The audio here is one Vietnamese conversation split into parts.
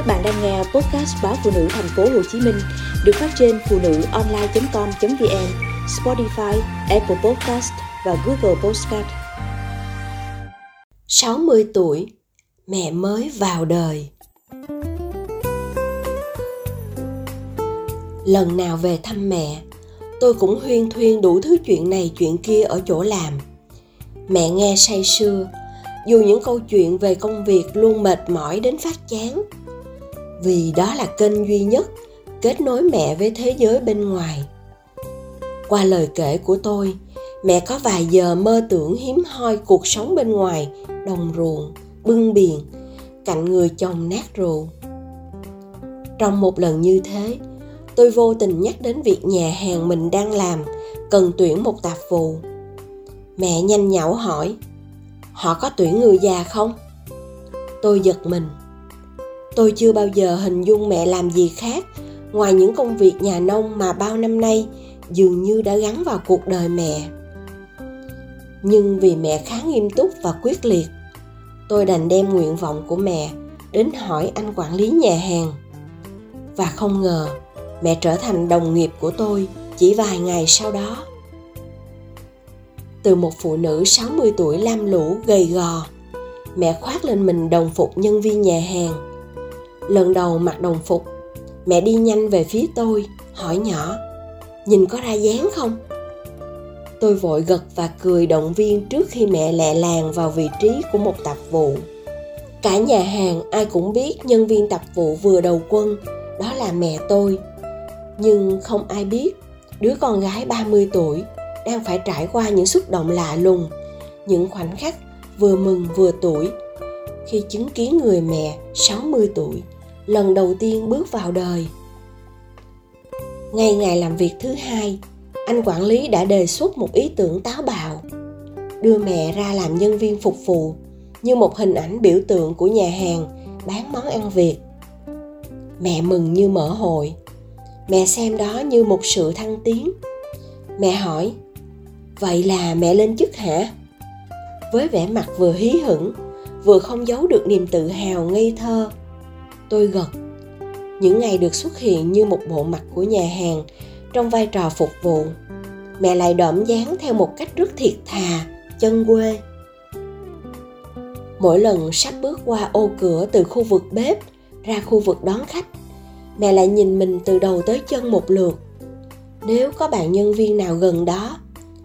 Các bạn đang nghe podcast báo phụ nữ thành phố Hồ Chí Minh được phát trên phụ nữ online.com.vn, Spotify, Apple Podcast và Google Podcast. 60 tuổi, mẹ mới vào đời. Lần nào về thăm mẹ, tôi cũng huyên thuyên đủ thứ chuyện này chuyện kia ở chỗ làm. Mẹ nghe say sưa, dù những câu chuyện về công việc luôn mệt mỏi đến phát chán vì đó là kênh duy nhất kết nối mẹ với thế giới bên ngoài. Qua lời kể của tôi, mẹ có vài giờ mơ tưởng hiếm hoi cuộc sống bên ngoài, đồng ruộng, bưng biển, cạnh người chồng nát rượu trong một lần như thế, tôi vô tình nhắc đến việc nhà hàng mình đang làm, cần tuyển một tạp vụ. Mẹ nhanh nhảu hỏi, họ có tuyển người già không? Tôi giật mình tôi chưa bao giờ hình dung mẹ làm gì khác ngoài những công việc nhà nông mà bao năm nay dường như đã gắn vào cuộc đời mẹ. Nhưng vì mẹ khá nghiêm túc và quyết liệt, tôi đành đem nguyện vọng của mẹ đến hỏi anh quản lý nhà hàng. Và không ngờ, mẹ trở thành đồng nghiệp của tôi chỉ vài ngày sau đó. Từ một phụ nữ 60 tuổi lam lũ gầy gò, mẹ khoác lên mình đồng phục nhân viên nhà hàng lần đầu mặc đồng phục. Mẹ đi nhanh về phía tôi, hỏi nhỏ, nhìn có ra dáng không? Tôi vội gật và cười động viên trước khi mẹ lẹ làng vào vị trí của một tạp vụ. Cả nhà hàng, ai cũng biết nhân viên tạp vụ vừa đầu quân, đó là mẹ tôi. Nhưng không ai biết, đứa con gái 30 tuổi đang phải trải qua những xúc động lạ lùng, những khoảnh khắc vừa mừng vừa tuổi khi chứng kiến người mẹ 60 tuổi lần đầu tiên bước vào đời. Ngay ngày làm việc thứ hai, anh quản lý đã đề xuất một ý tưởng táo bạo. Đưa mẹ ra làm nhân viên phục vụ như một hình ảnh biểu tượng của nhà hàng bán món ăn Việt. Mẹ mừng như mở hội. Mẹ xem đó như một sự thăng tiến. Mẹ hỏi, vậy là mẹ lên chức hả? Với vẻ mặt vừa hí hửng, vừa không giấu được niềm tự hào ngây thơ. Tôi gật. Những ngày được xuất hiện như một bộ mặt của nhà hàng, trong vai trò phục vụ, mẹ lại đỏm dáng theo một cách rất thiệt thà, chân quê. Mỗi lần sắp bước qua ô cửa từ khu vực bếp ra khu vực đón khách, mẹ lại nhìn mình từ đầu tới chân một lượt. Nếu có bạn nhân viên nào gần đó,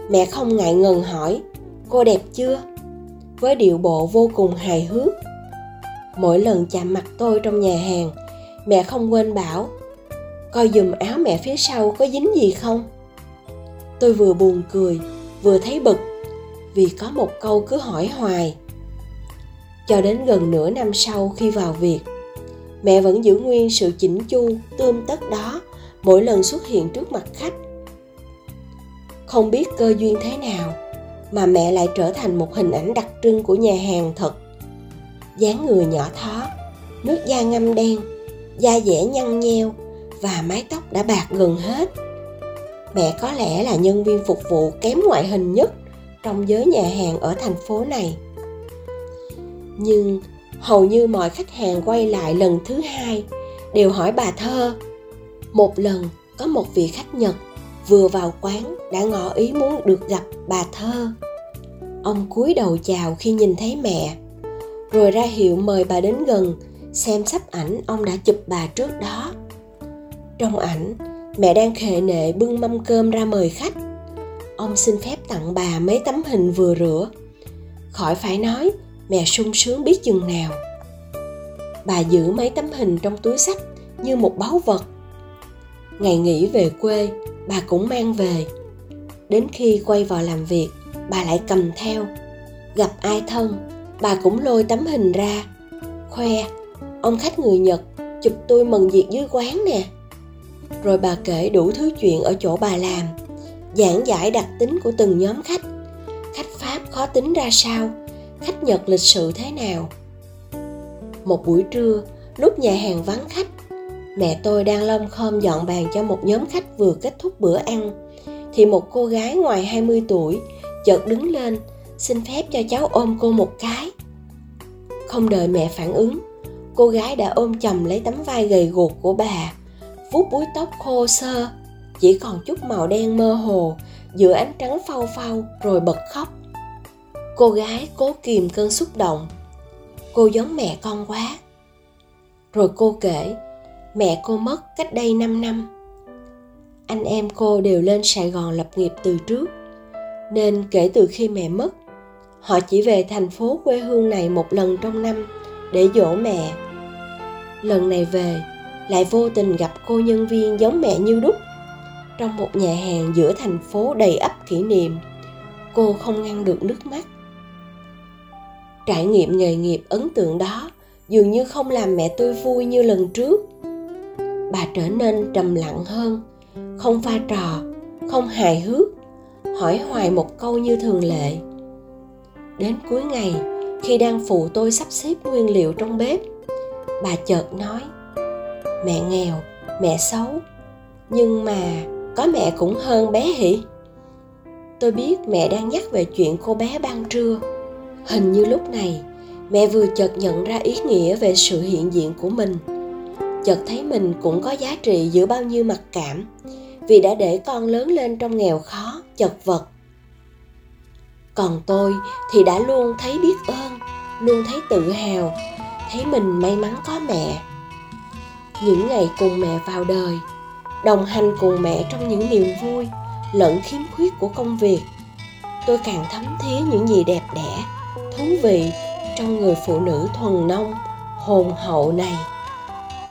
mẹ không ngại ngần hỏi, cô đẹp chưa? Với điệu bộ vô cùng hài hước. Mỗi lần chạm mặt tôi trong nhà hàng, mẹ không quên bảo, coi dùm áo mẹ phía sau có dính gì không? Tôi vừa buồn cười, vừa thấy bực, vì có một câu cứ hỏi hoài. Cho đến gần nửa năm sau khi vào việc, mẹ vẫn giữ nguyên sự chỉnh chu, tươm tất đó, mỗi lần xuất hiện trước mặt khách. Không biết cơ duyên thế nào mà mẹ lại trở thành một hình ảnh đặc trưng của nhà hàng thật. Dáng người nhỏ thó, nước da ngâm đen, da dẻ nhăn nheo và mái tóc đã bạc gần hết. Mẹ có lẽ là nhân viên phục vụ kém ngoại hình nhất trong giới nhà hàng ở thành phố này. Nhưng hầu như mọi khách hàng quay lại lần thứ hai đều hỏi bà thơ. Một lần, có một vị khách nhật vừa vào quán đã ngỏ ý muốn được gặp bà thơ ông cúi đầu chào khi nhìn thấy mẹ. Rồi ra hiệu mời bà đến gần, xem sắp ảnh ông đã chụp bà trước đó. Trong ảnh, mẹ đang khệ nệ bưng mâm cơm ra mời khách. Ông xin phép tặng bà mấy tấm hình vừa rửa. Khỏi phải nói, mẹ sung sướng biết chừng nào. Bà giữ mấy tấm hình trong túi sách như một báu vật. Ngày nghỉ về quê, bà cũng mang về. Đến khi quay vào làm việc bà lại cầm theo. Gặp ai thân, bà cũng lôi tấm hình ra. Khoe, ông khách người nhật chụp tôi mừng việc dưới quán nè. Rồi bà kể đủ thứ chuyện ở chỗ bà làm, giảng giải đặc tính của từng nhóm khách. Khách pháp khó tính ra sao, khách nhật lịch sự thế nào? Một buổi trưa, lúc nhà hàng vắng khách, mẹ tôi đang lom khom dọn bàn cho một nhóm khách vừa kết thúc bữa ăn. Thì một cô gái ngoài 20 tuổi chợt đứng lên, xin phép cho cháu ôm cô một cái. Không đợi mẹ phản ứng, cô gái đã ôm chầm lấy tấm vai gầy guộc của bà, vuốt búi tóc khô sơ, chỉ còn chút màu đen mơ hồ giữa ánh trắng phau phau rồi bật khóc. Cô gái cố kìm cơn xúc động, cô giống mẹ con quá. Rồi cô kể, mẹ cô mất cách đây 5 năm. Anh em cô đều lên sài gòn lập nghiệp từ trước nên kể từ khi mẹ mất, họ chỉ về thành phố quê hương này một lần trong năm để dỗ mẹ. Lần này về, lại vô tình gặp cô nhân viên giống mẹ như đúc. Trong một nhà hàng giữa thành phố đầy ắp kỷ niệm, cô không ngăn được nước mắt. Trải nghiệm nghề nghiệp ấn tượng đó dường như không làm mẹ tôi vui như lần trước. Bà trở nên trầm lặng hơn, không pha trò, không hài hước hỏi hoài một câu như thường lệ. Đến cuối ngày, khi đang phụ tôi sắp xếp nguyên liệu trong bếp, bà chợt nói, mẹ nghèo, mẹ xấu, nhưng mà có mẹ cũng hơn bé hỉ. Tôi biết mẹ đang nhắc về chuyện cô bé ban trưa. Hình như lúc này, mẹ vừa chợt nhận ra ý nghĩa về sự hiện diện của mình. Chợt thấy mình cũng có giá trị giữa bao nhiêu mặc cảm, vì đã để con lớn lên trong nghèo khó chật vật. Còn tôi thì đã luôn thấy biết ơn, luôn thấy tự hào, thấy mình may mắn có mẹ. Những ngày cùng mẹ vào đời, đồng hành cùng mẹ trong những niềm vui, lẫn khiếm khuyết của công việc, tôi càng thấm thía những gì đẹp đẽ, thú vị trong người phụ nữ thuần nông, hồn hậu này.